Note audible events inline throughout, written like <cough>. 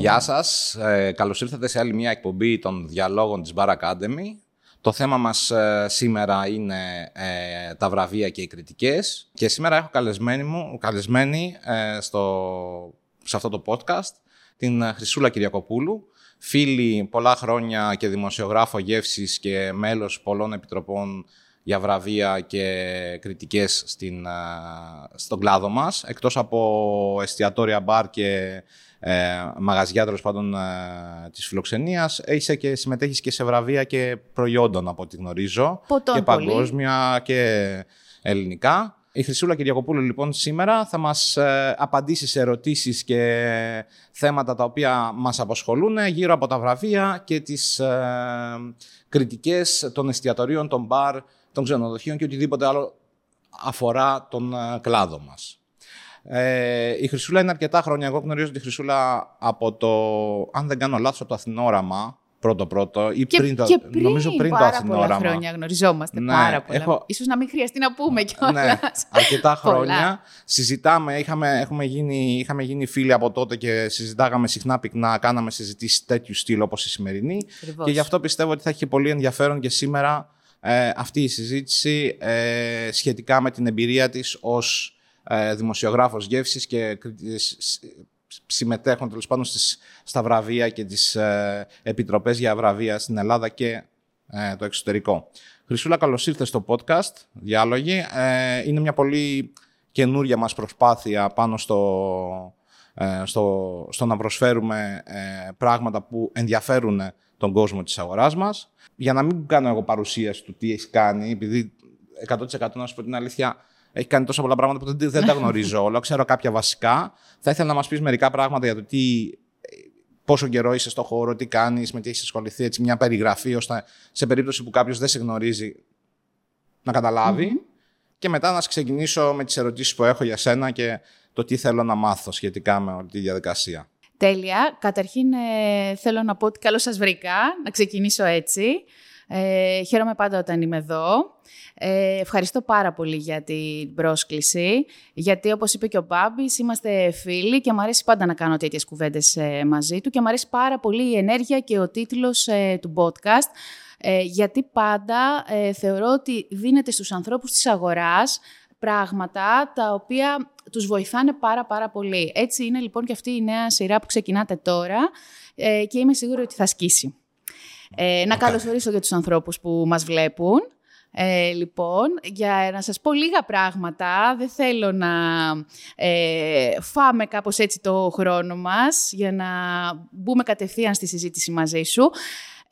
Γεια σας. Ε, καλώς ήρθατε σε άλλη μια εκπομπή των διαλόγων της Bar Academy. Το θέμα μας ε, σήμερα είναι ε, τα βραβεία και οι κριτικές. Και σήμερα έχω καλεσμένη μου, καλεσμένη ε, στο, σε αυτό το podcast την Χρυσούλα Κυριακοπούλου, φίλη πολλά χρόνια και δημοσιογράφο γεύσης και μέλος πολλών επιτροπών για βραβεία και κριτικές στην, στον κλάδο μας. Εκτός από εστιατόρια μπαρ και ε, μαγαζιά τέλος πάντων ε, της φιλοξενίας, είσαι και συμμετέχεις και σε βραβεία και προϊόντων από ό,τι γνωρίζω. Ποτών και πολύ. παγκόσμια και ελληνικά. Η Χρυσούλα Κυριακοπούλου λοιπόν σήμερα θα μας ε, απαντήσει σε ερωτήσεις και θέματα τα οποία μας απασχολούν γύρω από τα βραβεία και τις ε, κριτικές των εστιατορίων, των μπαρ, των ξενοδοχείων και οτιδήποτε άλλο αφορά τον ε, κλάδο μας. Ε, η Χρυσούλα είναι αρκετά χρόνια. Εγώ γνωρίζω τη Χρυσούλα από το, αν δεν κάνω λάθος, από το Αθηνόραμα πρώτο-πρώτο ή Και πριν το, και πριν νομίζω πριν το πάρα πολλά Αθηνόραμα. χρόνια γνωριζόμαστε. Ναι, πάρα πολλά. έχω- Ίσως να μην χρειαστεί να πούμε κιόλας. Ναι, αρκετά Πολλά. χρόνια. Συζητάμε, είχαμε, έχουμε γίνει, είχαμε γίνει φίλοι από τότε και συζητάγαμε συχνά πυκνά, κάναμε συζητήσεις τέτοιου στυλ όπως η σημερινή. Ακριβώς. Και γι' αυτό πιστεύω ότι θα έχει πολύ ενδιαφέρον και σήμερα ε, αυτή η συζήτηση ε, σχετικά με την εμπειρία της ως ε, δημοσιογράφος γεύσης και κρι- σ- σ- συμμετέχουν τέλος πάντων στις, στα βραβεία και τις ε, επιτροπές για βραβεία στην Ελλάδα και ε, το εξωτερικό. Χρυσούλα, καλώς ήρθες στο podcast Διάλογοι. Ε, είναι μια πολύ καινούρια μας προσπάθεια πάνω στο, ε, στο, στο να προσφέρουμε ε, πράγματα που ενδιαφέρουν τον κόσμο της αγοράς μας. Για να μην κάνω εγώ παρουσίαση του τι έχει κάνει, επειδή 100% να σου πω την αλήθεια, έχει κάνει τόσα πολλά πράγματα που δεν, δεν τα γνωρίζω όλα. Ξέρω κάποια βασικά. Θα ήθελα να μας πεις μερικά πράγματα για το τι, πόσο καιρό είσαι στο χώρο, τι κάνεις, με τι έχεις ασχοληθεί, έτσι μια περιγραφή, ώστε σε περίπτωση που κάποιος δεν σε γνωρίζει να καταλαβει Και μετά να σε ξεκινήσω με τις ερωτήσεις που έχω για σένα και το τι θέλω να μάθω σχετικά με όλη τη διαδικασία. Τέλεια. Καταρχήν ε, θέλω να πω ότι καλώς σας βρήκα, να ξεκινήσω έτσι. Ε, χαίρομαι πάντα όταν είμαι εδώ. Ε, ευχαριστώ πάρα πολύ για την πρόσκληση, γιατί όπως είπε και ο Μπάμπης, είμαστε φίλοι και μου αρέσει πάντα να κάνω τέτοιες κουβέντες ε, μαζί του και μου αρέσει πάρα πολύ η ενέργεια και ο τίτλος ε, του podcast, ε, γιατί πάντα ε, θεωρώ ότι δίνεται στους ανθρώπους της αγοράς πράγματα τα οποία τους βοηθάνε πάρα πάρα πολύ. Έτσι είναι λοιπόν και αυτή η νέα σειρά που ξεκινάτε τώρα ε, και είμαι σίγουρη ότι θα σκίσει. Ε, να Οκ. καλωσορίσω για τους ανθρώπους που μας βλέπουν. Ε, λοιπόν, για να σας πω λίγα πράγματα, δεν θέλω να ε, φάμε κάπως έτσι το χρόνο μας για να μπούμε κατευθείαν στη συζήτηση μαζί σου.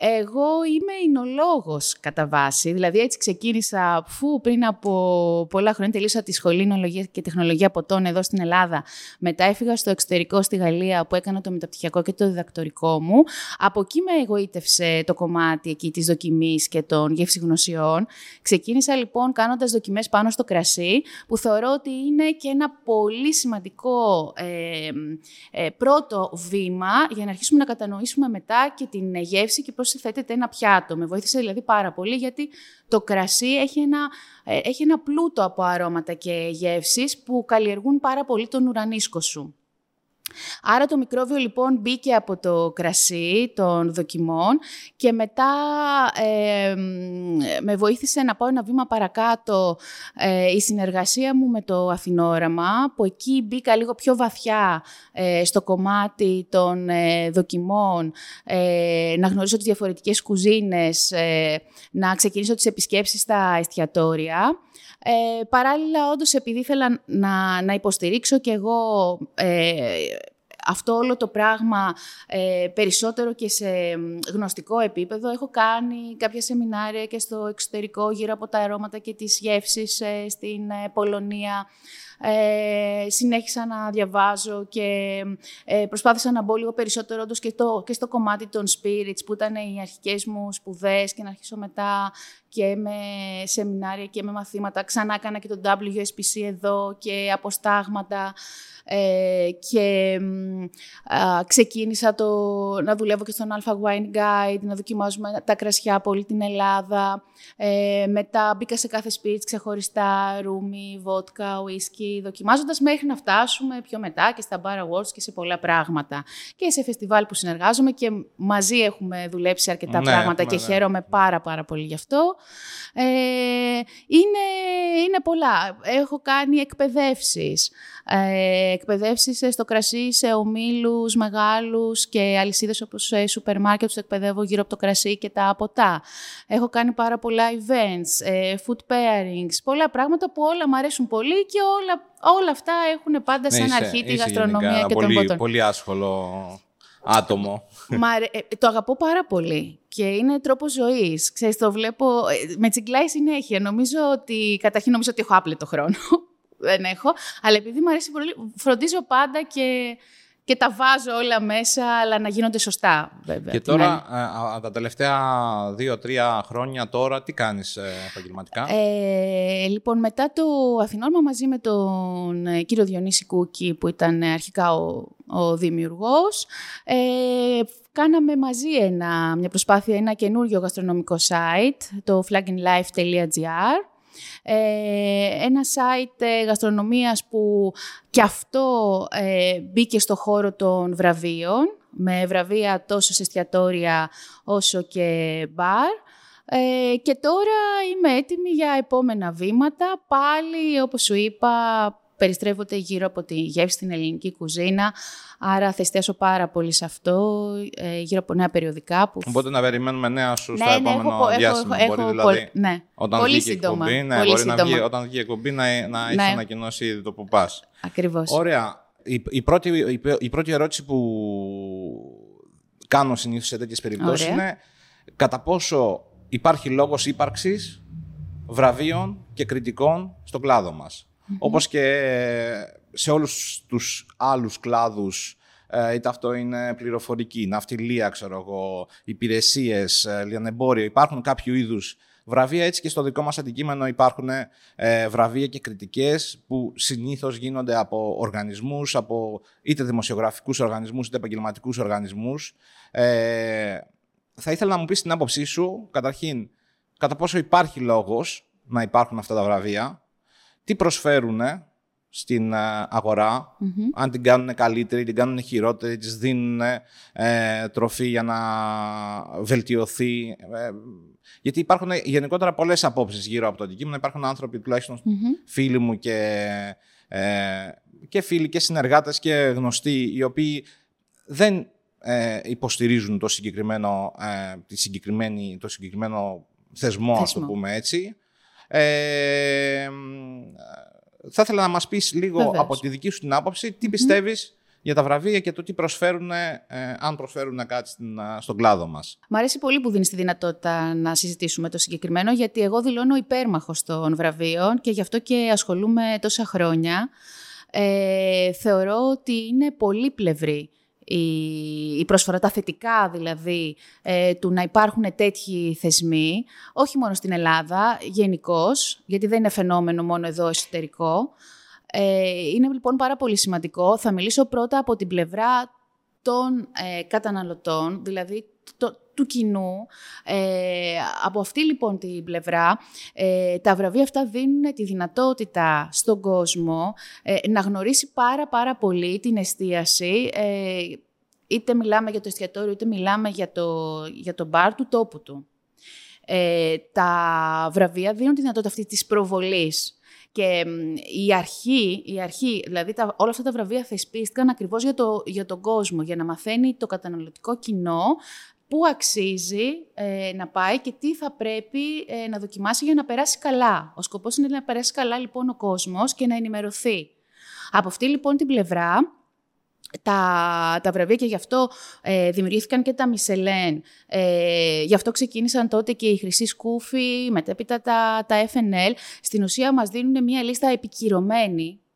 Εγώ είμαι οινολόγος κατά βάση, δηλαδή έτσι ξεκίνησα αφού πριν από πολλά χρόνια τελείωσα τη Σχολή Οινολογίας και Τεχνολογία Ποτών εδώ στην Ελλάδα. Μετά έφυγα στο εξωτερικό στη Γαλλία που έκανα το μεταπτυχιακό και το διδακτορικό μου. Από εκεί με εγωίτευσε το κομμάτι εκεί της δοκιμής και των γευσιγνωσιών. Ξεκίνησα λοιπόν κάνοντας δοκιμές πάνω στο κρασί που θεωρώ ότι είναι και ένα πολύ σημαντικό ε, ε, πρώτο βήμα για να αρχίσουμε να κατανοήσουμε μετά και την γεύση και πώς θέτεται ένα πιάτο. Με βοήθησε δηλαδή πάρα πολύ γιατί το κρασί έχει ένα, ε, έχει ένα πλούτο από αρώματα και γεύσεις που καλλιεργούν πάρα πολύ τον ουρανίσκο σου. Άρα το μικρόβιο λοιπόν μπήκε από το κρασί των δοκιμών και μετά ε, μ, με βοήθησε να πάω ένα βήμα παρακάτω ε, η συνεργασία μου με το Αθηνόραμα που εκεί μπήκα λίγο πιο βαθιά ε, στο κομμάτι των ε, δοκιμών, ε, να γνωρίσω τις διαφορετικές κουζίνες, ε, να ξεκινήσω τις επισκέψεις στα εστιατόρια. Ε, παράλληλα, όντως, επειδή ήθελα να, να υποστηρίξω και εγώ ε, αυτό όλο το πράγμα ε, περισσότερο και σε μ, γνωστικό επίπεδο, έχω κάνει κάποια σεμινάρια και στο εξωτερικό γύρω από τα αρώματα και τις γεύσεις ε, στην ε, Πολωνία. Ε, συνέχισα να διαβάζω και ε, προσπάθησα να μπω λίγο περισσότερο όντως και, το, και στο κομμάτι των spirits που ήταν οι αρχικές μου σπουδές και να αρχίσω μετά και με σεμινάρια και με μαθήματα. Ξανά έκανα και το WSPC εδώ και αποστάγματα. Ε, και ξεκίνησα το, να δουλεύω και στον Alpha Wine Guide, να δοκιμάζουμε τα κρασιά από όλη την Ελλάδα. Ε, μετά μπήκα σε κάθε σπίτι ξεχωριστά, ρούμι, βότκα, ουίσκι, δοκιμάζοντας μέχρι να φτάσουμε πιο μετά και στα Bar Awards και σε πολλά πράγματα. Και σε φεστιβάλ που συνεργάζομαι και μαζί έχουμε δουλέψει αρκετά ναι, πράγματα και ναι. χαίρομαι πάρα πάρα πολύ γι' αυτό. Ε, είναι, είναι πολλά. Έχω κάνει εκπαιδεύσεις. Ε, εκπαιδεύσεις στο κρασί σε ομίλους μεγάλους και αλυσίδες όπως σούπερ μάρκετ, τους εκπαιδεύω γύρω από το κρασί και τα ποτά. Έχω κάνει πάρα πολλά events, ε, food pairings, πολλά πράγματα που όλα μου αρέσουν πολύ και όλα, όλα αυτά έχουν πάντα σαν ναι, αρχή τη γαστρονομία και πολύ, τον ποτών. Πολύ άσχολο άτομο. Μα, ε, το αγαπώ πάρα πολύ και είναι τρόπος ζωής. Ξέρεις, το βλέπω, ε, με τσιγκλάει συνέχεια. Νομίζω ότι, καταρχήν νομίζω ότι έχω άπλετο χρόνο <laughs> δεν έχω. Αλλά επειδή μου αρέσει πολύ, φροντίζω πάντα και, και τα βάζω όλα μέσα, αλλά να γίνονται σωστά, βέβαια. Και τώρα, ναι. τα τελευταία δύο-τρία χρόνια τώρα, τι κάνεις ε, επαγγελματικά; Ε, λοιπόν, μετά το Αθηνόρμα μαζί με τον ε, κύριο Διονύση Κούκη, που ήταν αρχικά ο, ο δημιουργός, ε, κάναμε μαζί ένα, μια προσπάθεια, ένα καινούριο γαστρονομικό site, το flaginlife.gr, ε, ένα site ε, γαστρονομίας που και αυτό ε, μπήκε στο χώρο των βραβείων, με βραβεία τόσο σε εστιατόρια όσο και μπαρ. Ε, και τώρα είμαι έτοιμη για επόμενα βήματα. Πάλι, όπως σου είπα, περιστρέφονται γύρω από τη γεύση στην ελληνική κουζίνα. Άρα θα εστιάσω πάρα πολύ σε αυτό, ε, γύρω από νέα περιοδικά. Που... Οπότε να περιμένουμε νέα σου ναι, στο ναι, επόμενο έχω, διάστημα. Έχω, μπορεί, έχω, δηλαδή, ναι, όταν πολύ βγει σύντομα. Εκπομπή, ναι, πολύ μπορεί σύντομα. να βγει, όταν βγει η εκπομπή να, να έχει ανακοινώσει ήδη το που πας. Ακριβώς. Ωραία. Η, η, πρώτη, η, η πρώτη ερώτηση που κάνω συνήθως σε τέτοιες περιπτώσεις είναι κατά πόσο υπάρχει λόγος ύπαρξης βραβείων και κριτικών στον κλάδο μας. Όπως και σε όλους τους άλλους κλάδους, ε, είτε αυτό είναι πληροφορική, ναυτιλία, ξέρω εγώ, υπηρεσίες, ε, λιανεμπόριο, υπάρχουν κάποιο είδους βραβεία. Έτσι και στο δικό μας αντικείμενο υπάρχουν ε, βραβεία και κριτικές που συνήθως γίνονται από οργανισμούς, από είτε δημοσιογραφικούς οργανισμούς είτε επαγγελματικούς οργανισμούς. Ε, θα ήθελα να μου πεις την άποψή σου, καταρχήν, κατά πόσο υπάρχει λόγος να υπάρχουν αυτά τα βραβεία, τι προσφέρουν στην ε, αγορα αν την κάνουν καλύτερη, την κάνουν χειρότερη, της δίνουν ε, τροφή για να βελτιωθεί. Ε, γιατί υπάρχουν γενικότερα πολλές απόψεις γύρω από το αντικείμενο. Υπάρχουν άνθρωποι, φίλοι μου και, ε, και φίλοι και συνεργάτες και γνωστοί, οι οποίοι δεν ε, υποστηρίζουν το συγκεκριμένο, τη συγκεκριμένη, το συγκεκριμένο θεσμό, θεσμό, ας το πούμε έτσι. Ε, θα ήθελα να μας πεις λίγο από τη δική σου την άποψη τι πιστεύεις για τα βραβεία και το τι προσφέρουν, ε, αν προσφέρουν κάτι στην, στον κλάδο μας. Μ' αρέσει πολύ που δίνεις τη δυνατότητα να συζητήσουμε το συγκεκριμένο, γιατί εγώ δηλώνω υπέρμαχος των βραβείων και γι' αυτό και ασχολούμαι τόσα χρόνια. Ε, θεωρώ ότι είναι πολύπλευρη η, προσφορά, τα θετικά δηλαδή ε, του να υπάρχουν τέτοιοι θεσμοί, όχι μόνο στην Ελλάδα, γενικώς, γιατί δεν είναι φαινόμενο μόνο εδώ εσωτερικό. Ε, είναι λοιπόν πάρα πολύ σημαντικό. Θα μιλήσω πρώτα από την πλευρά των ε, καταναλωτών, δηλαδή το, του κοινού. Ε, από αυτή λοιπόν την πλευρά, ε, τα βραβεία αυτά δίνουν τη δυνατότητα στον κόσμο ε, να γνωρίσει πάρα πάρα πολύ την εστίαση, είτε μιλάμε για το εστιατόριο, είτε μιλάμε για το, για το μπαρ του τόπου του. τα βραβεία δίνουν τη δυνατότητα αυτή της προβολής και η αρχή, η αρχή δηλαδή τα, όλα αυτά τα βραβεία θεσπίστηκαν ακριβώς για, το, για τον κόσμο, για να μαθαίνει το καταναλωτικό κοινό πού αξίζει ε, να πάει και τι θα πρέπει ε, να δοκιμάσει για να περάσει καλά. Ο σκοπός είναι να περάσει καλά λοιπόν ο κόσμος και να ενημερωθεί. Από αυτή λοιπόν την πλευρά, τα, τα βραβεία και γι' αυτό ε, δημιουργήθηκαν και τα Μισελέν. Ε, γι' αυτό ξεκίνησαν τότε και οι Χρυσοί Σκούφοι, μετέπειτα τα, τα FNL. Στην ουσία μας δίνουν μια λίστα επικυρωμένη Ε,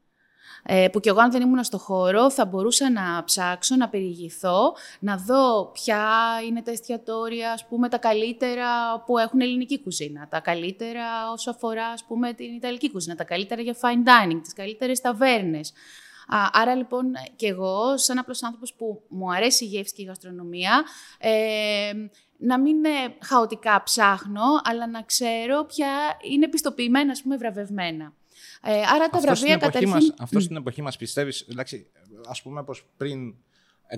που κι εγώ αν δεν ήμουν στο χώρο θα μπορούσα να ψάξω, να περιηγηθώ, να δω ποια είναι τα εστιατόρια, ας πούμε, τα καλύτερα που έχουν ελληνική κουζίνα, τα καλύτερα όσο αφορά, ας πούμε, την ιταλική κουζίνα, τα καλύτερα για fine dining, τις καλύτερες ταβέρνες. Άρα λοιπόν και εγώ, σαν απλός άνθρωπος που μου αρέσει η γεύση και η γαστρονομία, ε, να μην χαοτικά ψάχνω, αλλά να ξέρω ποια είναι πιστοποιημένα, ας πούμε, βραβευμένα. Ε, άρα τα βραβεία καταρχήν... Μας, αυτός στην εποχή μας πιστεύεις, εντάξει, ας πούμε πως πριν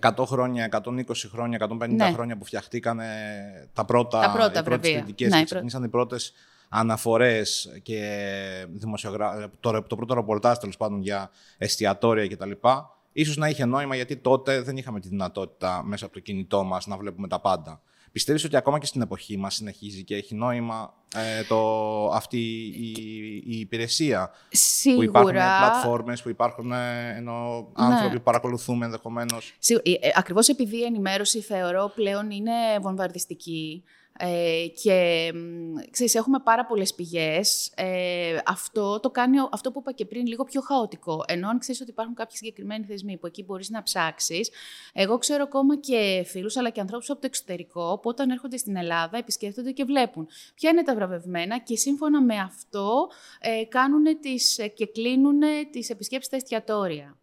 100 χρόνια, 120 χρόνια, 150 ναι. χρόνια που φτιαχτήκαν τα πρώτα, τα πρώτα οι πρώτες κριτικές ναι, και ξεκίνησαν οι πρώτες αναφορές και δημοσιογρα... το, το πρώτο ρεπορτάζ τέλος πάντων για εστιατόρια κτλ. Ίσως να είχε νόημα γιατί τότε δεν είχαμε τη δυνατότητα μέσα από το κινητό μας να βλέπουμε τα πάντα. Πιστεύεις ότι ακόμα και στην εποχή μας συνεχίζει και έχει νόημα ε, το, αυτή η, η, υπηρεσία. Σίγουρα. Που υπάρχουν πλατφόρμες, που υπάρχουν ε, ενώ ναι. άνθρωποι που παρακολουθούμε ενδεχομένως. Ε, ε, ακριβώς επειδή η ενημέρωση θεωρώ πλέον είναι βομβαρδιστική ε, και ξέρεις, έχουμε πάρα πολλές πηγές. Ε, αυτό το κάνει, αυτό που είπα και πριν, λίγο πιο χαοτικό. Ενώ αν ξέρεις ότι υπάρχουν κάποιοι συγκεκριμένοι θεσμοί που εκεί μπορείς να ψάξεις, εγώ ξέρω ακόμα και φίλους, αλλά και ανθρώπους από το εξωτερικό, που όταν έρχονται στην Ελλάδα επισκέφτονται και βλέπουν ποια είναι τα βραβευμένα και σύμφωνα με αυτό ε, κάνουν τις, και κλείνουν τις επισκέψεις στα εστιατόρια.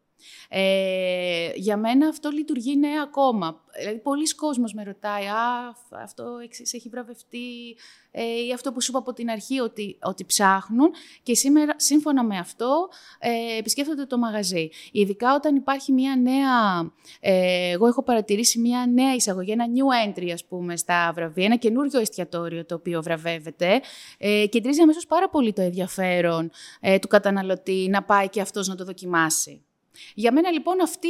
Ε, για μένα αυτό λειτουργεί ναι ακόμα. Δηλαδή, πολλοί κόσμος με ρωτάει, α, αυτό έχει βραβευτεί, ε, ή αυτό που σου είπα από την αρχή, ότι, ότι ψάχνουν και σήμερα, σύμφωνα με αυτό, ε, επισκέφτονται το μαγαζί. Ειδικά όταν υπάρχει μια νέα, ε, εγώ έχω παρατηρήσει μια νέα εισαγωγή, ένα new entry, ας πούμε, στα βραβεία, ένα καινούργιο εστιατόριο το οποίο βραβεύεται, ε, κεντρίζει αμέσως πάρα πολύ το ενδιαφέρον ε, του καταναλωτή να πάει και αυτός να το δοκιμάσει. Για μένα λοιπόν αυτή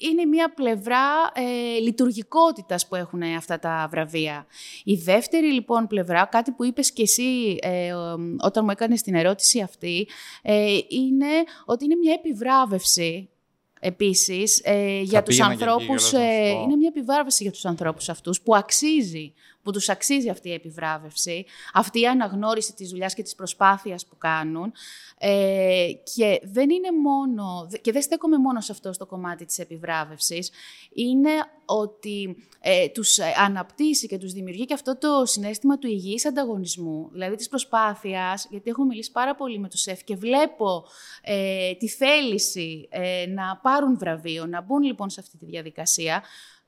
είναι μια πλευρά ε, λειτουργικότητας που έχουν αυτά τα βραβεία. Η δεύτερη λοιπόν πλευρά, κάτι που είπες και εσύ ε, όταν μου έκανες την ερώτηση αυτή, ε, είναι ότι είναι μια επιβράβευση επίσης ε, για τους ανθρώπους, ε, είναι μια επιβράβευση για τους ανθρώπους αυτούς που αξίζει που τους αξίζει αυτή η επιβράβευση, αυτή η αναγνώριση της δουλειάς και της προσπάθειας που κάνουν. Ε, και δεν είναι μόνο, και δεν στέκομαι μόνο σε αυτό στο κομμάτι της επιβράβευσης, είναι ότι ε, τους αναπτύσσει και τους δημιουργεί και αυτό το συνέστημα του υγιής ανταγωνισμού, δηλαδή της προσπάθειας, γιατί έχω μιλήσει πάρα πολύ με τους ΣΕΦ και βλέπω ε, τη θέληση ε, να πάρουν βραβείο, να μπουν λοιπόν σε αυτή τη διαδικασία,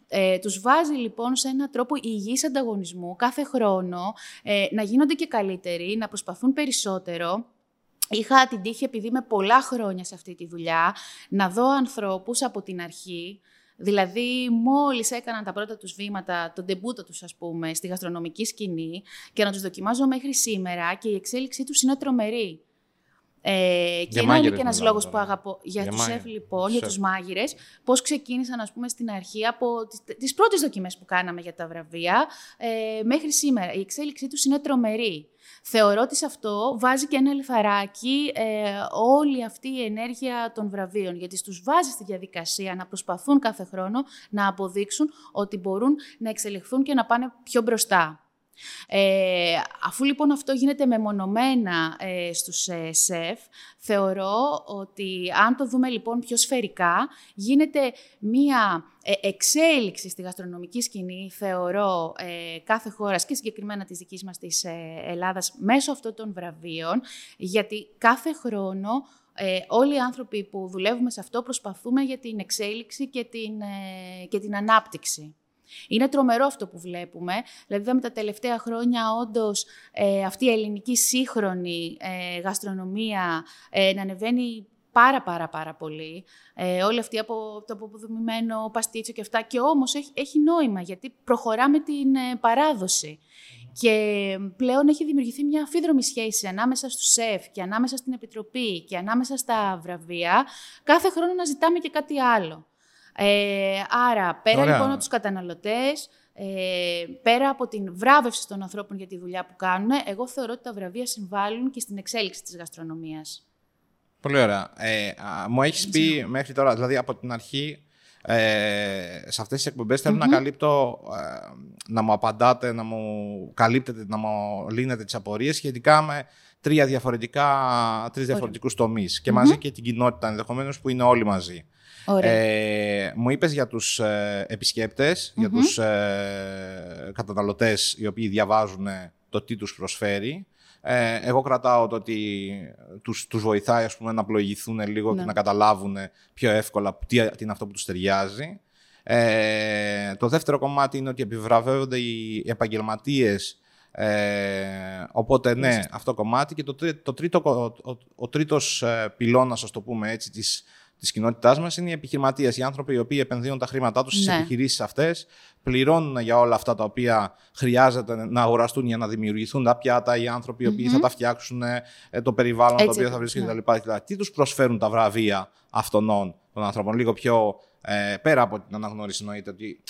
ε, τους βάζει λοιπόν σε έναν τρόπο υγιής ανταγωνισμού κάθε χρόνο, ε, να γίνονται και καλύτεροι, να προσπαθούν περισσότερο. Είχα την τύχη, επειδή είμαι πολλά χρόνια σε αυτή τη δουλειά, να δω ανθρώπους από την αρχή, Δηλαδή, μόλις έκαναν τα πρώτα τους βήματα, τον τεμπούτο τους, ας πούμε, στη γαστρονομική σκηνή και να τους δοκιμάζω μέχρι σήμερα και η εξέλιξή τους είναι τρομερή. Ε, και είναι και ένας λόγος που αγαπώ. Για, για τους σεφ, λοιπόν, για τους μάγειρες, πώς ξεκίνησαν, ας πούμε, στην αρχή από τις πρώτες δοκιμές που κάναμε για τα βραβεία ε, μέχρι σήμερα. Η εξέλιξή τους είναι τρομερή. Θεωρώ ότι σε αυτό βάζει και ένα λιθαράκι ε, όλη αυτή η ενέργεια των βραβείων, γιατί στους βάζει στη διαδικασία να προσπαθούν κάθε χρόνο να αποδείξουν ότι μπορούν να εξελιχθούν και να πάνε πιο μπροστά. Ε, αφού λοιπόν αυτό γίνεται μεμονωμένα ε, στους ε, ΣΕΦ, θεωρώ ότι αν το δούμε λοιπόν πιο σφαιρικά, γίνεται μία ε, εξέλιξη στη γαστρονομική σκηνή, θεωρώ, ε, κάθε χώρας και συγκεκριμένα της δικής μας της Ελλάδας, μέσω αυτών των βραβείων, γιατί κάθε χρόνο όλοι οι άνθρωποι που δουλεύουμε σε αυτό προσπαθούμε για την εξέλιξη και την, και την ανάπτυξη. Είναι τρομερό αυτό που βλέπουμε. Δηλαδή, είδαμε τα τελευταία χρόνια όντως ε, αυτή η ελληνική σύγχρονη ε, γαστρονομία ε, να ανεβαίνει πάρα πάρα πάρα πολύ. Ε, όλη αυτή από το αποδομημένο παστίτσο και αυτά. Και όμως έχει, έχει νόημα γιατί προχωράμε την ε, παράδοση. Και πλέον έχει δημιουργηθεί μια αφίδρομη σχέση ανάμεσα στους ΣΕΦ και ανάμεσα στην Επιτροπή και ανάμεσα στα βραβεία. Κάθε χρόνο να ζητάμε και κάτι άλλο. Ε, άρα, πέρα Ωραία. λοιπόν από τους καταναλωτές, ε, πέρα από την βράβευση των ανθρώπων για τη δουλειά που κάνουν, εγώ θεωρώ ότι τα βραβεία συμβάλλουν και στην εξέλιξη της γαστρονομίας. Πολύ ωραία. Ε, μου έχεις πει μέχρι τώρα, δηλαδή από την αρχή, ε, σε αυτές τις εκπομπές θέλω να καλύπτω, ε, να μου απαντάτε, να μου καλύπτετε, να μου λύνετε τις απορίες σχετικά με τρία διαφορετικά, τρεις διαφορετικούς τομείς και μαζί και την κοινότητα ενδεχομένως που είναι όλοι μαζί. Ε, μου είπες για τους ε, επισκεπτες για τους ε, καταναλωτές οι οποίοι διαβάζουν το τι τους προσφέρει. Ε, εγώ κρατάω το ότι τους, τους βοηθάει ας πούμε, να πλοηγηθούν λίγο και ναι. να καταλάβουν πιο εύκολα τι, είναι αυτό που τους ταιριάζει. Ε, το δεύτερο κομμάτι είναι ότι επιβραβεύονται οι επαγγελματίες ε, οπότε ναι, αυτό το κομμάτι. Και το, το τρίτο, ο, ο, ο τρίτος ε, πυλώνας, ας το πούμε έτσι, της, της κοινότητάς μας είναι οι επιχειρηματίες, οι άνθρωποι οι οποίοι επενδύουν τα χρήματά τους στις ναι. επιχειρήσεις αυτές, πληρώνουν για όλα αυτά τα οποία χρειάζεται να αγοραστούν για να δημιουργηθούν τα πιάτα, οι άνθρωποι οι οποίοι θα τα φτιάξουν, ε, το περιβάλλον το οποίο θα βρίσκεται ναι. κτλ. Τι τους προσφέρουν τα βραβεία αυτών των ανθρώπων, λίγο πιο ε, πέρα από την αναγνώριση, εννοείται ότι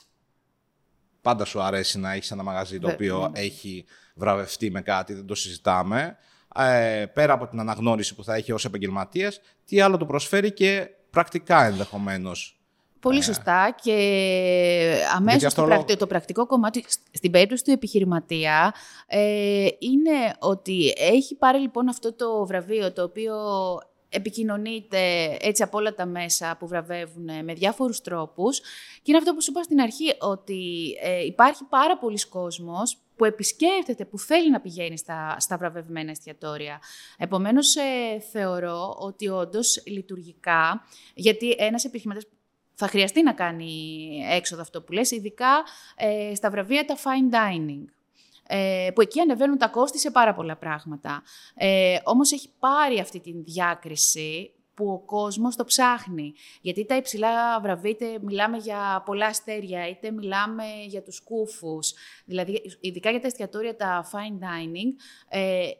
πάντα σου αρέσει να έχεις ένα μαγαζί το οποίο έχει βραβευτεί με κάτι, δεν το συζητάμε. Ε, πέρα από την αναγνώριση που θα έχει ως επαγγελματία, τι άλλο του προσφέρει και πρακτικά ενδεχομένως. Πολύ ε, σωστά και αμέσως το, το πρακτικό κομμάτι στην περίπτωση του επιχειρηματία ε, είναι ότι έχει πάρει λοιπόν αυτό το βραβείο το οποίο επικοινωνείται έτσι από όλα τα μέσα που βραβεύουν με διάφορους τρόπους και είναι αυτό που σου είπα στην αρχή ότι ε, υπάρχει πάρα πολλοί κόσμος που επισκέφτεται, που θέλει να πηγαίνει στα, στα βραβευμένα εστιατόρια. Επομένως, ε, θεωρώ ότι όντως λειτουργικά, γιατί ένας επιχειρηματίας θα χρειαστεί να κάνει έξοδο αυτό που λες, ειδικά ε, στα βραβεία τα fine dining. Ε, που εκεί ανεβαίνουν τα κόστη σε πάρα πολλά πράγματα. Ε, όμως έχει πάρει αυτή τη διάκριση που ο κόσμος το ψάχνει. Γιατί τα υψηλά βραβεία, είτε μιλάμε για πολλά αστέρια, είτε μιλάμε για τους κούφους, δηλαδή ειδικά για τα εστιατόρια, τα fine dining, ε,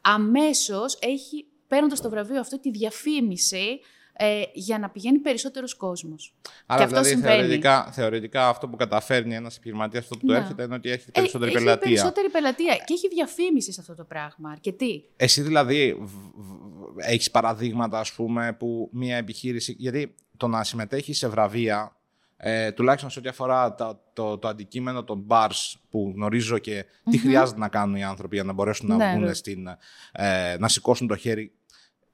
αμέσως έχει, παίρνοντας το βραβείο αυτό, τη διαφήμιση ε, για να πηγαίνει περισσότερος κόσμος. Άρα, αυτό δηλαδή, θεωρητικά, θεωρητικά αυτό που καταφέρνει ένας επιχειρηματίας, αυτό που ναι. του έρχεται, είναι ότι έχει περισσότερη ε, πελατεία. Έχει περισσότερη πελατεία και έχει διαφήμιση σε αυτό το πράγμα. Αρκετή. Εσύ δηλαδή έχεις παραδείγματα, ας πούμε, που μια επιχείρηση. Γιατί το να συμμετέχεις σε βραβεία, ε, τουλάχιστον σε ό,τι αφορά το, το, το, αντικείμενο των bars που γνωρίζω και τι χρειάζεται να κάνουν οι άνθρωποι για να μπορέσουν να ναι, βγουν στην, ε, να σηκώσουν το χέρι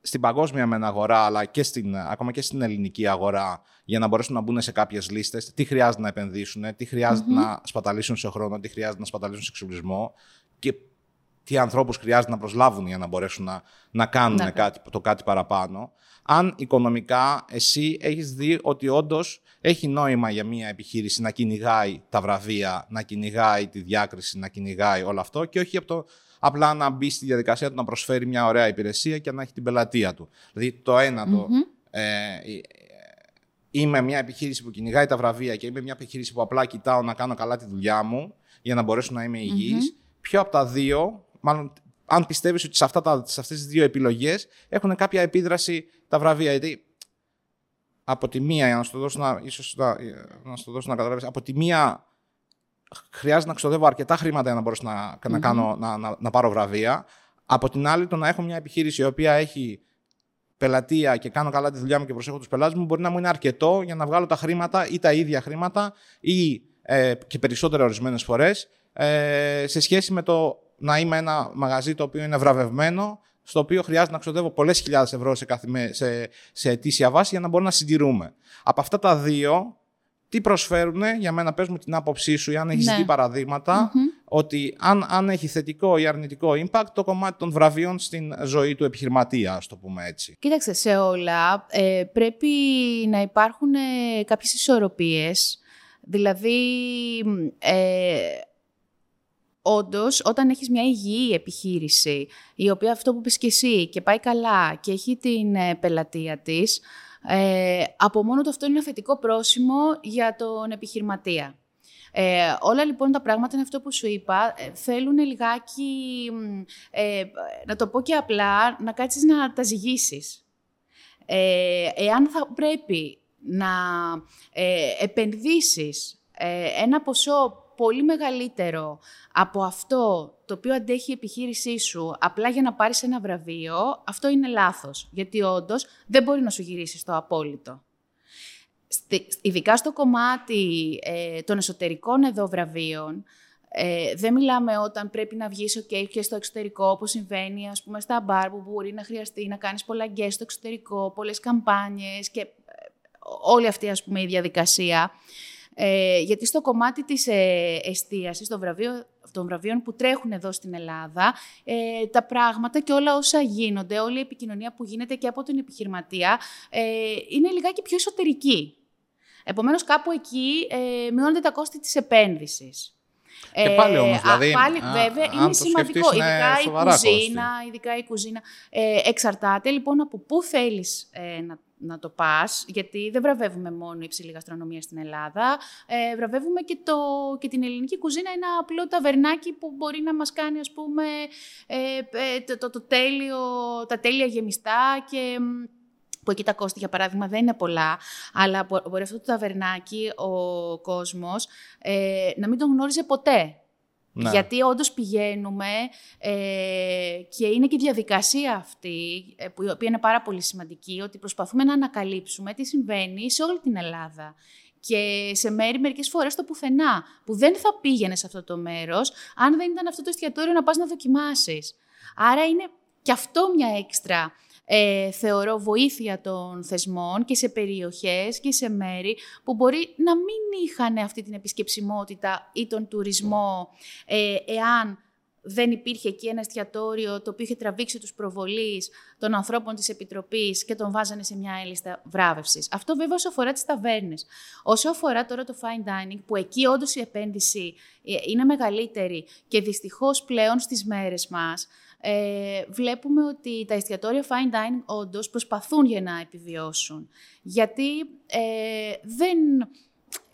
στην παγκόσμια μεν αγορά, αλλά και στην, ακόμα και στην ελληνική αγορά, για να μπορέσουν να μπουν σε κάποιες λίστες, τι χρειάζεται να επενδύσουν, τι χρειαζεται να σπαταλήσουν σε χρόνο, τι χρειάζεται να σπαταλήσουν σε εξοπλισμό και τι ανθρώπους χρειάζεται να προσλάβουν για να μπορέσουν να, να κάνουν ναι. κάτι, το κάτι παραπάνω. Αν οικονομικά εσύ έχεις δει ότι όντως έχει νόημα για μια επιχείρηση να κυνηγάει τα βραβεία, να κυνηγάει τη διάκριση, να κυνηγάει όλο αυτό και όχι από το απλά να μπει στη διαδικασία του να προσφέρει μια ωραία υπηρεσία και να έχει την πελατεία του. Δηλαδή το ενα το. Ε, ε, είμαι μια επιχείρηση που κυνηγάει τα βραβεία και είμαι μια επιχείρηση που απλά κοιτάω να κάνω καλά τη δουλειά μου για να μπορέσω να είμαι υγιής. Ποιο από τα δύο, μάλλον αν πιστεύεις ότι σε, αυτά τα, σε αυτές τις δύο επιλογές έχουν κάποια επίδραση τα βραβεία. Γιατί από τη μία, για να σου το δώσω να, ίσως να, να, το δώσω να καταλάβεις, από τη μία χρειάζεται να ξοδεύω αρκετά χρήματα για να μπορέσω να, να, κάνω, να, να, να, πάρω βραβεία. Από την άλλη, το να έχω μια επιχείρηση η οποία έχει πελατεία και κάνω καλά τη δουλειά μου και προσέχω τους πελάτες μου, μπορεί να μου είναι αρκετό για να βγάλω τα χρήματα ή τα ίδια χρήματα ή ε, και περισσότερα ορισμένες φορές ε, σε σχέση με το να είμαι ένα μαγαζί το οποίο είναι βραβευμένο, στο οποίο χρειάζεται να ξοδεύω πολλές χιλιάδες ευρώ σε, σε, σε ετήσια βάση για να μπορούμε να συντηρούμε. Από αυτά τα δύο, τι προσφέρουν, για μένα πες μου την άποψή σου ή αν έχεις ναι. δει παραδειγματα ότι αν, αν έχει θετικό ή αρνητικό impact το κομμάτι των βραβείων στην ζωή του επιχειρηματία, ας το πούμε έτσι. Κοίταξε, σε όλα ε, πρέπει να υπάρχουν ε, κάποιες ισορροπίες. Δηλαδή, ε, όντως, όταν έχεις μια υγιή επιχείρηση, η οποία αυτό που πεις και εσύ και πάει καλά και έχει την ε, πελατεία της, ε, από μόνο το αυτό είναι ένα θετικό πρόσημο για τον επιχειρηματία. Ε, όλα λοιπόν τα πράγματα είναι αυτό που σου είπα, ε, θέλουν λιγάκι, ε, να το πω και απλά, να κάτσεις να τα ζυγίσεις. Ε, εάν θα πρέπει να ε, επενδύσεις ένα ποσό πολύ μεγαλύτερο από αυτό το οποίο αντέχει η επιχείρησή σου απλά για να πάρεις ένα βραβείο, αυτό είναι λάθος. Γιατί όντως δεν μπορεί να σου γυρίσει το απόλυτο. ειδικά στο κομμάτι ε, των εσωτερικών εδώ βραβείων, ε, δεν μιλάμε όταν πρέπει να βγεις okay, και στο εξωτερικό, όπως συμβαίνει ας πούμε στα μπαρ που μπορεί να χρειαστεί να κάνεις πολλά γκές στο εξωτερικό, πολλές καμπάνιες και ε, όλη αυτή ας πούμε η διαδικασία. Ε, γιατί στο κομμάτι της ε, εστίασης των, βραβείο, των βραβείων που τρέχουν εδώ στην Ελλάδα, ε, τα πράγματα και όλα όσα γίνονται, όλη η επικοινωνία που γίνεται και από την επιχειρηματία, ε, είναι λιγάκι πιο εσωτερική. Επομένως, κάπου εκεί ε, μειώνονται τα κόστη της επένδυσης. Και πάλι όμως, δηλαδή, πάλι, βέβαια, είναι σημαντικό, ειδικά η, κουζίνα, ειδικά η κουζίνα. Ε, εξαρτάται λοιπόν από πού θέλεις ε, να, να το πας, γιατί δεν βραβεύουμε μόνο υψηλή γαστρονομία στην Ελλάδα, ε, βραβεύουμε και, το, και την ελληνική κουζίνα, ένα απλό ταβερνάκι που μπορεί να μας κάνει, ας πούμε, ε, ε το, το, το τέλειο, τα τέλεια γεμιστά και που εκεί τα κόστη, για παράδειγμα, δεν είναι πολλά, αλλά μπορεί αυτό το ταβερνάκι ο κόσμος ε, να μην τον γνώριζε ποτέ. Ναι. Γιατί όντως πηγαίνουμε ε, και είναι και η διαδικασία αυτή, ε, που, η οποία είναι πάρα πολύ σημαντική, ότι προσπαθούμε να ανακαλύψουμε τι συμβαίνει σε όλη την Ελλάδα. Και σε μέρη μερικές φορές το πουθενά, που δεν θα πήγαινε σε αυτό το μέρος, αν δεν ήταν αυτό το εστιατόριο να πας να δοκιμάσεις. Άρα είναι και αυτό μια έξτρα ε, θεωρώ βοήθεια των θεσμών και σε περιοχές και σε μέρη που μπορεί να μην είχαν αυτή την επισκεψιμότητα ή τον τουρισμό ε, εάν δεν υπήρχε εκεί ένα εστιατόριο το οποίο είχε τραβήξει τους προβολείς των ανθρώπων της Επιτροπής και τον βάζανε σε μια έλιστα βράβευσης. Αυτό βέβαια όσο αφορά τις ταβέρνες. Όσο αφορά τώρα το fine dining, που εκεί όντως η επένδυση ε, είναι μεγαλύτερη και δυστυχώς πλέον στις μέρες μας, ε, βλέπουμε ότι τα εστιατόρια fine dining όντως προσπαθούν για να επιβιώσουν. Γιατί ε, δεν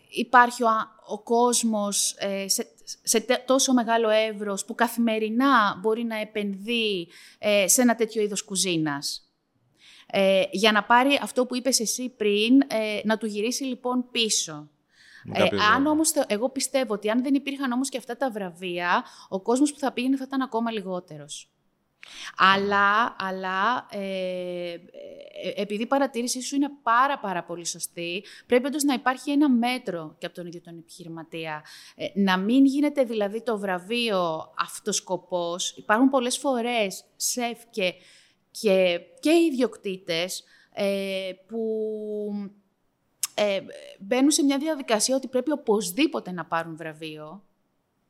υπάρχει ο, ο κόσμος ε, σε, σε τόσο μεγάλο εύρος που καθημερινά μπορεί να επενδύει ε, σε ένα τέτοιο είδος κουζίνας. Ε, για να πάρει αυτό που είπες εσύ πριν, να του γυρίσει λοιπόν πίσω. Ε, αν όμως, εγώ πιστεύω ότι αν δεν υπήρχαν όμως και αυτά τα βραβεία, ο κόσμος που θα πήγαινε θα ήταν ακόμα λιγότερος. Αλλά, αλλά ε, ε, επειδή η παρατήρησή σου είναι πάρα πάρα πολύ σωστή, πρέπει όντως να υπάρχει ένα μέτρο και από τον ίδιο τον επιχειρηματία. Ε, να μην γίνεται δηλαδή το βραβείο αυτοσκοπός. Υπάρχουν πολλές φορές σεφ και, και, και ιδιοκτήτες ε, που ε, μπαίνουν σε μια διαδικασία ότι πρέπει οπωσδήποτε να πάρουν βραβείο,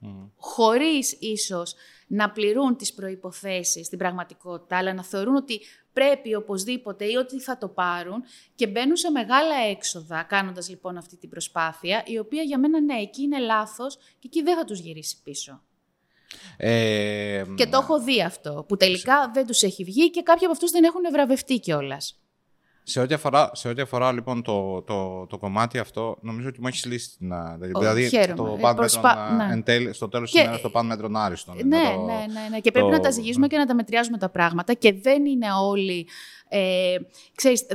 mm. χωρίς ίσως να πληρούν τις προϋποθέσεις στην πραγματικότητα, αλλά να θεωρούν ότι πρέπει οπωσδήποτε ή ότι θα το πάρουν και μπαίνουν σε μεγάλα έξοδα κάνοντας λοιπόν αυτή την προσπάθεια, η οποία για μένα ναι, εκεί είναι λάθος και εκεί δεν θα τους γυρίσει πίσω. Ε, και το έχω δει αυτό, που τελικά δεν τους έχει βγει και κάποιοι από αυτούς δεν έχουν βραβευτεί κιόλας. Σε ό,τι αφορά, σε ό,τι αφορά λοιπόν το, το, το κομμάτι αυτό, νομίζω ότι μου έχεις λύσει την. Δηλαδή, το παν Προσπα... ναι. στο τέλος της ημέρα το παν μέτρον άριστο. Ναι, ναι, ναι, ναι, Και πρέπει να τα ζυγίζουμε ναι. και να τα μετριάζουμε τα πράγματα. Και δεν είναι όλοι. Ε, ξέρεις,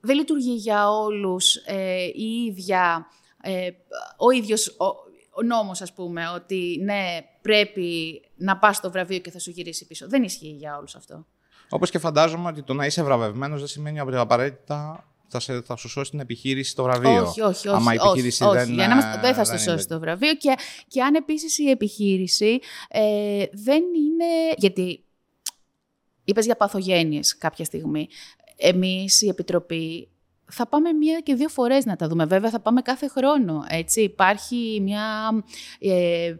δεν λειτουργεί για όλους ε, η ίδια, ε, ο ίδιος ο, ο νόμος, ας πούμε, ότι ναι, πρέπει να πας στο βραβείο και θα σου γυρίσει πίσω. Δεν ισχύει για όλους αυτό. Όπως και φαντάζομαι ότι το να είσαι βραβευμένος δεν σημαίνει ότι απαραίτητα θα, σε, θα σου σώσει την επιχείρηση το βραβείο. Όχι, όχι, όχι. Άμα η επιχείρηση όχι, δεν, για να δεν θα σου σώσει το βραβείο. Και, και αν επίσης η επιχείρηση ε, δεν είναι. Γιατί είπες για παθογένειες κάποια στιγμή. Εμείς, η Επιτροπή, θα πάμε μία και δύο φορές να τα δούμε. Βέβαια θα πάμε κάθε χρόνο, έτσι. Υπάρχει μια, ε,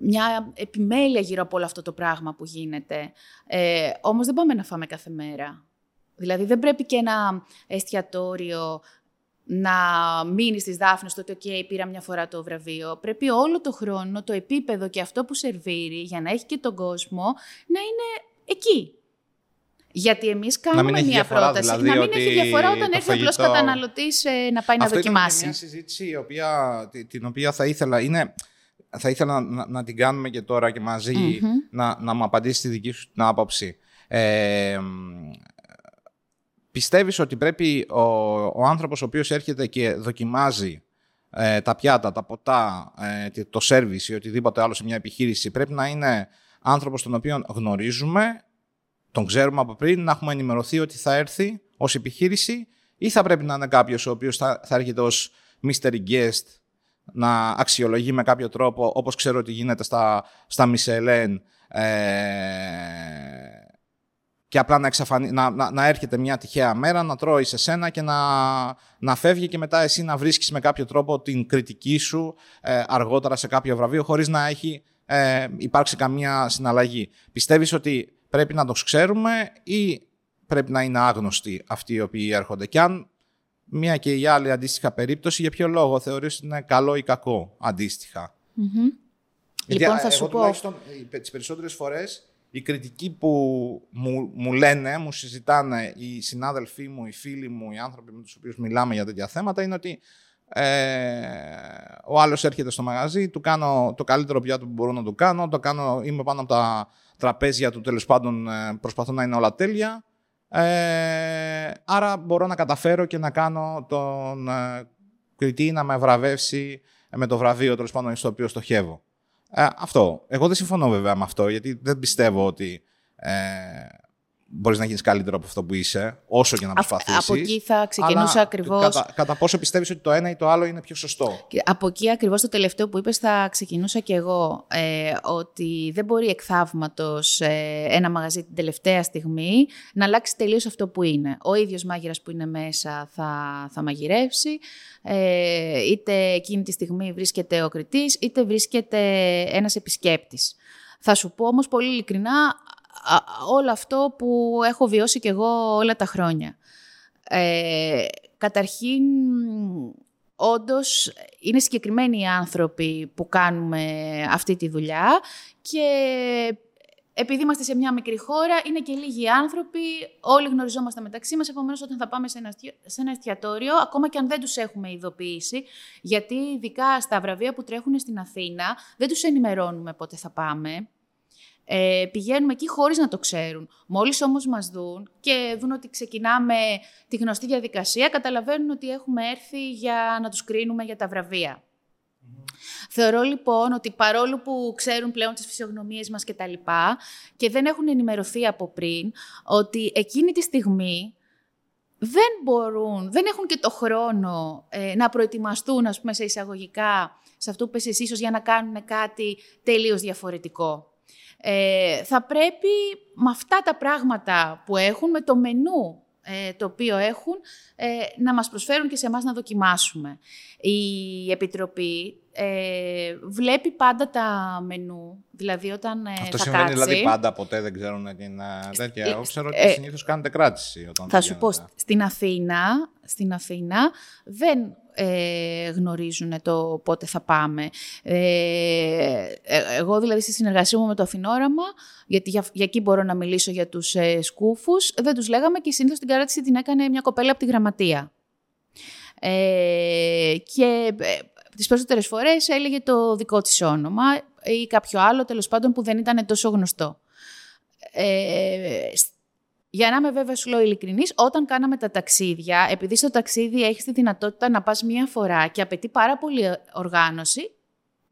μια επιμέλεια γύρω από όλο αυτό το πράγμα που γίνεται. Ε, όμως δεν πάμε να φάμε κάθε μέρα. Δηλαδή δεν πρέπει και ένα εστιατόριο να μείνει στις δάφνες το ότι okay, πήρα μια φορά το βραβείο. Πρέπει όλο το χρόνο, το επίπεδο και αυτό που σερβίρει για να έχει και τον κόσμο να είναι εκεί. Γιατί εμείς κάνουμε μια πρόταση. Δηλαδή, να μην έχει διαφορά όταν έρθει ο απλό καταναλωτής ε, να πάει να δοκιμάσει. Είναι μια συζήτηση η οποία, την οποία θα ήθελα. Είναι, θα ήθελα να, να, την κάνουμε και τώρα και μαζι να, να μου απαντήσει τη δική σου την άποψη. Ε, πιστεύεις ότι πρέπει ο, ο άνθρωπος ο οποίος έρχεται και δοκιμάζει ε, τα πιάτα, τα ποτά, ε, το σέρβις ή οτιδήποτε άλλο σε μια επιχείρηση πρέπει να είναι άνθρωπος τον οποίο γνωρίζουμε τον ξέρουμε από πριν, να έχουμε ενημερωθεί ότι θα έρθει ως επιχείρηση ή θα πρέπει να είναι κάποιος ο οποίος θα, θα έρχεται ως mystery guest να αξιολογεί με κάποιο τρόπο, όπως ξέρω ότι γίνεται στα, στα Μισελέν, ε, και απλά να, εξαφανί... να, να, να, έρχεται μια τυχαία μέρα, να τρώει σε σένα και να, να φεύγει και μετά εσύ να βρίσκεις με κάποιο τρόπο την κριτική σου ε, αργότερα σε κάποιο βραβείο χωρίς να έχει ε, υπάρξει καμία συναλλαγή. Πιστεύεις ότι πρέπει να το ξέρουμε ή πρέπει να είναι άγνωστοι αυτοί οι οποίοι έρχονται; Και αν μία και η άλλη αντίστοιχα περίπτωση, για ποιο λόγο θεωρείς ότι είναι καλό ή κακό αντίστοιχα; Mm-hmm. Γιατί λοιπόν, θα εγώ, σου πω. Τις περισσότερες φορές η κριτική που μου, μου λένε, μου συζητάνε οι συνάδελφοί μου, οι φίλοι μου, οι άνθρωποι με τους οποίους μιλάμε για τέτοια θέματα είναι ότι ε, ο άλλος έρχεται στο μαγαζί, του κάνω το καλύτερο πιάτο που μπορώ να του κάνω, το κάνω είμαι πάνω από τα τραπέζια του, τέλος πάντων ε, προσπαθώ να είναι όλα τέλεια. Ε, άρα μπορώ να καταφέρω και να κάνω τον ε, κριτή να με βραβεύσει με το βραβείο τέλος πάντων στο οποίο στοχεύω. Ε, αυτό. Εγώ δεν συμφωνώ βέβαια με αυτό, γιατί δεν πιστεύω ότι ε, μπορείς να γίνεις καλύτερο από αυτό που είσαι, όσο και να προσπαθήσεις. Από εκεί θα ξεκινούσα ακριβώ. Κατά, κατά πόσο πιστεύεις ότι το ένα ή το άλλο είναι πιο σωστό; από εκεί ακριβώς το τελευταίο που είπες, θα ξεκινούσα κι εγώ. Ε, ότι δεν μπορεί εκθαύματος ε, ένα μαγαζί την τελευταία στιγμή να αλλάξει τελείως αυτό που είναι. Ο ίδιος μάγειρας που είναι μέσα θα, θα μαγειρεύσει. Ε, είτε εκείνη τη στιγμή βρίσκεται ο κριτής, είτε βρίσκεται ένας επισκέπτης. Θα σου πω όμως πολύ ειλικρινά, όλο αυτό που έχω βιώσει κι εγώ όλα τα χρόνια. Ε, καταρχήν, όντως, είναι συγκεκριμένοι οι άνθρωποι που κάνουμε αυτή τη δουλειά και επειδή είμαστε σε μια μικρή χώρα, είναι και λίγοι άνθρωποι, όλοι γνωριζόμαστε μεταξύ μας, επομένως όταν θα πάμε σε ένα, σε ένα εστιατόριο, ακόμα και αν δεν τους έχουμε ειδοποιήσει, γιατί ειδικά στα βραβεία που τρέχουν στην Αθήνα, δεν τους ενημερώνουμε πότε θα πάμε, ε, πηγαίνουμε εκεί χωρίς να το ξέρουν. Μόλις όμως μας δουν και δουν ότι ξεκινάμε τη γνωστή διαδικασία, καταλαβαίνουν ότι έχουμε έρθει για να τους κρίνουμε για τα βραβεία. Θεωρώ λοιπόν ότι παρόλο που ξέρουν πλέον τις φυσιογνωμίες μας και τα λοιπά και δεν έχουν ενημερωθεί από πριν, ότι εκείνη τη στιγμή δεν μπορούν, δεν έχουν και το χρόνο ε, να προετοιμαστούν, ας πούμε, σε εισαγωγικά, σε αυτό που πες εσύ, ίσως για να κάνουν κάτι τελείως διαφορετικό. Ε, θα πρέπει με αυτά τα πράγματα που έχουν, με το μενού ε, το οποίο έχουν, ε, να μας προσφέρουν και σε εμάς να δοκιμάσουμε. Η Επιτροπή ε, βλέπει πάντα τα μενού, δηλαδή όταν ε, Αυτό θα συμβαίνει κάτσει... δηλαδή πάντα, ποτέ δεν ξέρουν την τέτοια. Εγώ ξέρω ότι συνήθως κάνετε κράτηση. Όταν θα σου πω, στην Αθήνα, στην Αθήνα δεν ε, γνωρίζουν το πότε θα πάμε. Ε, ε, εγώ δηλαδή στη συνεργασία μου με το Αθηνόραμα, γιατί για, για εκεί μπορώ να μιλήσω για τους ε, σκούφους, δεν τους λέγαμε και συνήθως την καράτηση την έκανε μια κοπέλα από τη γραμματεία. Ε, και ε, τις περισσότερες φορές έλεγε το δικό της όνομα ή κάποιο άλλο τέλος πάντων που δεν ήταν τόσο γνωστό. Ε, για να είμαι βέβαια, σου λέω ειλικρινής, όταν κάναμε τα ταξίδια, επειδή στο ταξίδι έχεις τη δυνατότητα να πας μία φορά και απαιτεί πάρα πολύ οργάνωση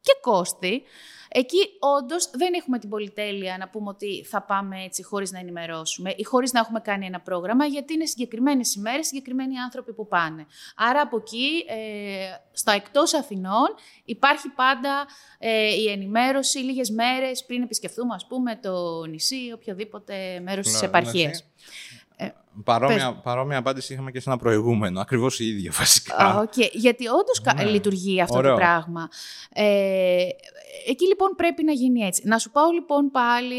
και κόστη, Εκεί όντως δεν έχουμε την πολυτέλεια να πούμε ότι θα πάμε έτσι χωρίς να ενημερώσουμε ή χωρίς να έχουμε κάνει ένα πρόγραμμα, γιατί είναι συγκεκριμένες ημέρες, συγκεκριμένοι άνθρωποι που πάνε. Άρα από εκεί, ε, στα εκτός Αθηνών, υπάρχει πάντα ε, η ενημέρωση λίγες μέρες πριν επισκεφθούμε, ας πούμε, το νησί ή οποιοδήποτε μέρος της επαρχίας. Ε, παρόμοια, παρόμοια απάντηση είχαμε και σε ένα προηγούμενο. Ακριβώς η ίδια βασικά. okay. Γιατί όντως ναι. λειτουργεί αυτό το πράγμα. Ε, εκεί λοιπόν πρέπει να γίνει έτσι. Να σου πάω λοιπόν πάλι,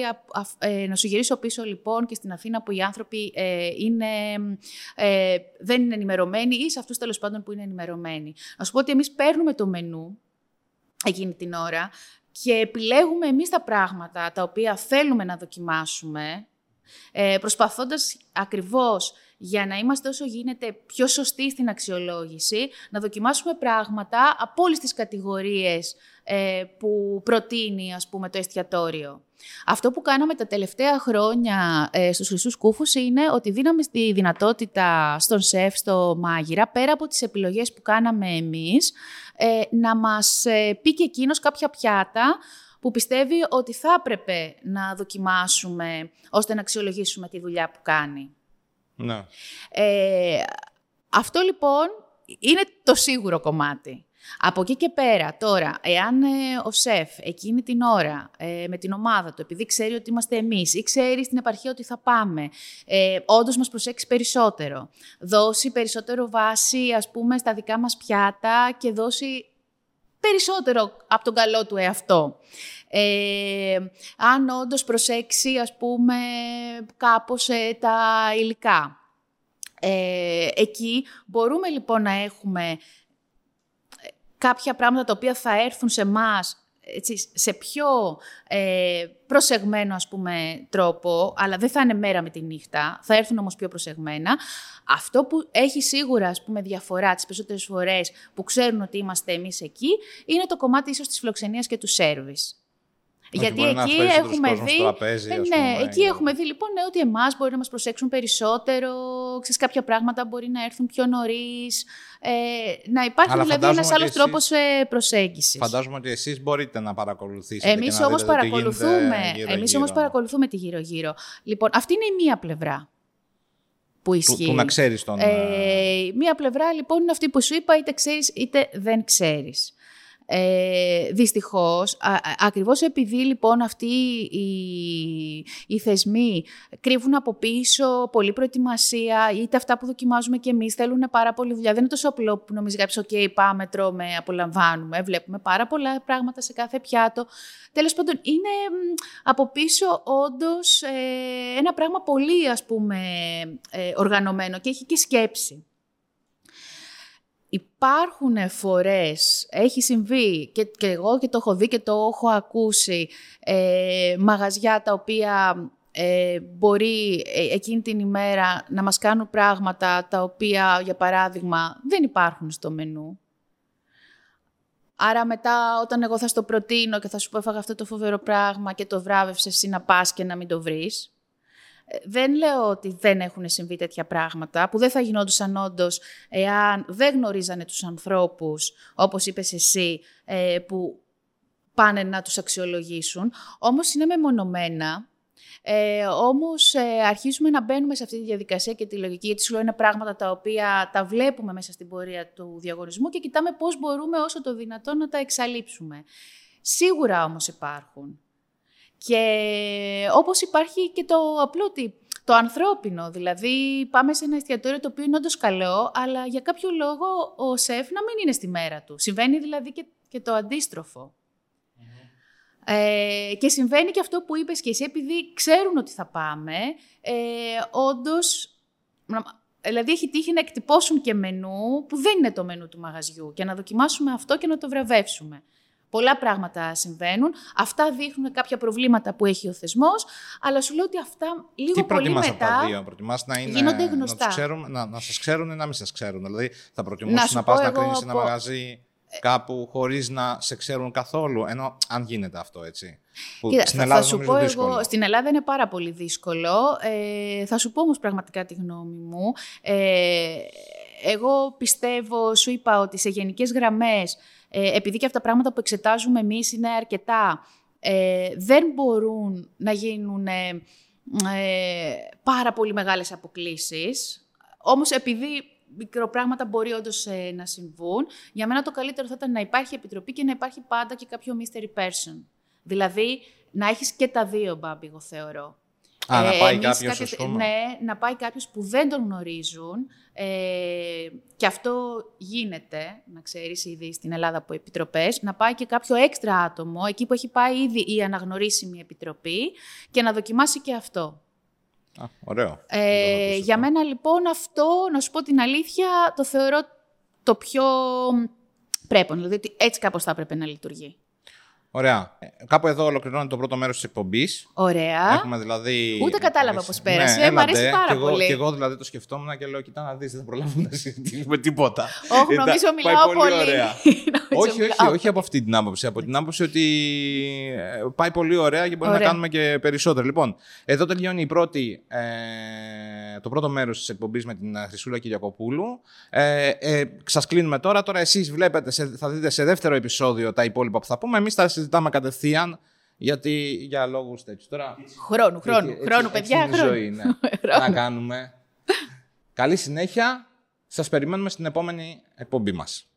ε, να σου γυρίσω πίσω λοιπόν και στην Αθήνα που οι άνθρωποι ε, είναι, ε, δεν είναι ενημερωμένοι ή σε αυτούς τέλος πάντων που είναι ενημερωμένοι. Να σου πω ότι εμείς παίρνουμε το μενού εκείνη την ώρα και επιλέγουμε εμείς τα πράγματα τα οποία θέλουμε να δοκιμάσουμε ε, προσπαθώντας ακριβώς για να είμαστε όσο γίνεται πιο σωστοί στην αξιολόγηση, να δοκιμάσουμε πράγματα από όλες τις κατηγορίες ε, που προτείνει ας πούμε, το εστιατόριο. Αυτό που κάναμε τα τελευταία χρόνια ε, στους Χρυσούς Κούφους είναι ότι δίναμε τη δυνατότητα στον σεφ, στο μάγειρα, πέρα από τις επιλογές που κάναμε εμείς, ε, να μας ε, πει και εκείνος κάποια πιάτα που πιστεύει ότι θα έπρεπε να δοκιμάσουμε ώστε να αξιολογήσουμε τη δουλειά που κάνει. Ναι. Ε, Αυτό λοιπόν είναι το σίγουρο κομμάτι. Από εκεί και πέρα, τώρα, εάν ε, ο σεφ εκείνη την ώρα ε, με την ομάδα του, επειδή ξέρει ότι είμαστε εμείς ή ξέρει στην επαρχία ότι θα πάμε, ε, όντως μας προσέξει περισσότερο, δώσει περισσότερο βάση, ας πούμε, στα δικά μας πιάτα και δώσει περισσότερο από τον καλό του εαυτό. Ε, αν όντως προσέξει, ας πούμε, κάπως ε, τα υλικά. Ε, εκεί μπορούμε λοιπόν να έχουμε κάποια πράγματα τα οποία θα έρθουν σε εμά σε πιο ε, προσεγμένο ας πούμε τρόπο, αλλά δεν θα είναι μέρα με τη νύχτα, θα έρθουν όμως πιο προσεγμένα. Αυτό που έχει σίγουρα ας πούμε διαφορά τις περισσότερες φορές που ξέρουν ότι είμαστε εμείς εκεί, είναι το κομμάτι ίσως της φιλοξενίας και του σέρβις. Γιατί εκεί έχουμε δει. Τραπέζι, ε, ναι, εκεί έχουμε δει λοιπόν ναι, ότι εμάς μπορεί να μας προσέξουν περισσότερο. Ξέρεις, κάποια πράγματα μπορεί να έρθουν πιο νωρίς. Ε, να υπάρχει Αλλά δηλαδή ένας άλλος εσείς... τρόπος ε, προσέγγισης. Φαντάζομαι ότι εσείς μπορείτε να παρακολουθήσετε. Εμείς όμως παρακολουθούμε. Εμείς όμως παρακολουθούμε τη γύρω-γύρω. Λοιπόν, αυτή είναι η μία πλευρά που ισχύει. Του, του να ξέρεις τον. Ε, μία πλευρά λοιπόν είναι αυτή που σου είπα, είτε ξέρεις είτε δεν ξέρεις. Ε, δυστυχώς, α, ακριβώς επειδή λοιπόν αυτοί οι, οι θεσμοί κρύβουν από πίσω πολλή προετοιμασία, είτε αυτά που δοκιμάζουμε και εμείς θέλουν πάρα πολύ δουλειά. Δεν είναι τόσο απλό που νομίζει κάποιος, ok, πάμε, τρώμε, απολαμβάνουμε, βλέπουμε πάρα πολλά πράγματα σε κάθε πιάτο. Τέλος πάντων, είναι από πίσω όντως ε, ένα πράγμα πολύ, ας πούμε, ε, οργανωμένο και έχει και σκέψη. Υπάρχουν φορές, έχει συμβεί και, και εγώ και το έχω δει και το έχω ακούσει, ε, μαγαζιά τα οποία ε, μπορεί ε, εκείνη την ημέρα να μας κάνουν πράγματα τα οποία, για παράδειγμα, δεν υπάρχουν στο μενού. Άρα μετά όταν εγώ θα στο προτείνω και θα σου πω έφαγα αυτό το φοβερό πράγμα και το βράβευσες εσύ να πας και να μην το βρεις, δεν λέω ότι δεν έχουν συμβεί τέτοια πράγματα, που δεν θα γινόντουσαν όντως εάν δεν γνωρίζανε τους ανθρώπους, όπως είπες εσύ, ε, που πάνε να τους αξιολογήσουν. Όμως είναι μεμονωμένα, ε, όμως ε, αρχίζουμε να μπαίνουμε σε αυτή τη διαδικασία και τη λογική, γιατί σου λέω είναι πράγματα τα οποία τα βλέπουμε μέσα στην πορεία του διαγωνισμού και κοιτάμε πώς μπορούμε όσο το δυνατόν να τα εξαλείψουμε. Σίγουρα όμως υπάρχουν. Και όπως υπάρχει και το απλό το ανθρώπινο, δηλαδή πάμε σε ένα εστιατόριο το οποίο είναι όντως καλό, αλλά για κάποιο λόγο ο σεφ να μην είναι στη μέρα του. Συμβαίνει δηλαδή και, και το αντιστροφο Ε, και συμβαίνει και αυτό που είπες και εσύ, επειδή ξέρουν ότι θα πάμε, ε, όντως, δηλαδή έχει τύχει να εκτυπώσουν και μενού που δεν είναι το μενού του μαγαζιού και να δοκιμάσουμε αυτό και να το βραβεύσουμε. Πολλά πράγματα συμβαίνουν. Αυτά δείχνουν κάποια προβλήματα που έχει ο θεσμός, αλλά σου λέω ότι αυτά λίγο Τι πολύ μετά. Τι προτιμάς από τα δύο, προτιμάς να είναι, γίνονται γνωστά. Να, ξέρουν, να, να σας ξέρουν ή να μην σας ξέρουν. Δηλαδή θα προτιμούσεις να, να πας να κρίνεις ένα μαγαζί κάπου χωρίς να σε ξέρουν καθόλου, ενώ αν γίνεται αυτό έτσι. Που Κοίτα, στην Ελλάδα θα σου πω εγώ, στην Ελλάδα είναι πάρα πολύ δύσκολο. Ε, θα σου πω όμως πραγματικά τη γνώμη μου. Ε, εγώ πιστεύω, σου είπα ότι σε γενικές γραμμές ε, επειδή και αυτά τα πράγματα που εξετάζουμε εμείς είναι αρκετά, ε, δεν μπορούν να γίνουν ε, ε, πάρα πολύ μεγάλες αποκλήσεις. Όμως επειδή μικροπράγματα μπορεί όντως ε, να συμβούν, για μένα το καλύτερο θα ήταν να υπάρχει επιτροπή και να υπάρχει πάντα και κάποιο mystery person. Δηλαδή, να έχεις και τα δύο, Μπάμπη, εγώ θεωρώ. Α, να πάει κάποιος, Ναι, να πάει κάποιος που δεν τον γνωρίζουν, ε, και αυτό γίνεται, να ξέρεις ήδη στην Ελλάδα από επιτροπές, να πάει και κάποιο έξτρα άτομο, εκεί που έχει πάει ήδη η αναγνωρίσιμη επιτροπή και να δοκιμάσει και αυτό. Α, ωραίο. Ε, για μένα λοιπόν αυτό, να σου πω την αλήθεια, το θεωρώ το πιο πρέπον. Δηλαδή έτσι κάπως θα έπρεπε να λειτουργεί. Ωραία. Ε, κάπου εδώ ολοκληρώνεται το πρώτο μέρος της εκπομπής. Ωραία. Έχουμε δηλαδή. Ούτε κατάλαβα πώς πέρασε. Ναι, Μ' αρέσει πάρα και εγώ, πολύ. Και εγώ δηλαδή το σκεφτόμουν και λέω: Κοιτά να δεις, δεν προλάβουμε να συζητήσουμε τίποτα. Όχι, <laughs> νομίζω μιλάω πάει πολύ. Ωραία. όχι, όχι, όχι από αυτή την άποψη. Από την άποψη ότι ε, πάει πολύ ωραία και μπορεί να κάνουμε και περισσότερο. Λοιπόν, εδώ τελειώνει η πρώτη, ε, το πρώτο μέρος της εκπομπής με την Χρυσούλα Κυριακοπούλου. Ε, ε, Σας κλείνουμε τώρα. Τώρα εσείς βλέπετε, θα δείτε σε δεύτερο επεισόδιο τα υπόλοιπα που θα πούμε. Εμείς θα συζητάμε κατευθείαν. Γιατί για λόγους τέτοιου. Τώρα. Χρόνου, χρόνου, χρόνου, παιδιά. Έτσι είναι η ζωή, ναι. <laughs> να κάνουμε. Καλή συνέχεια Σας περιμένουμε στην επόμενη εκπομπή μας.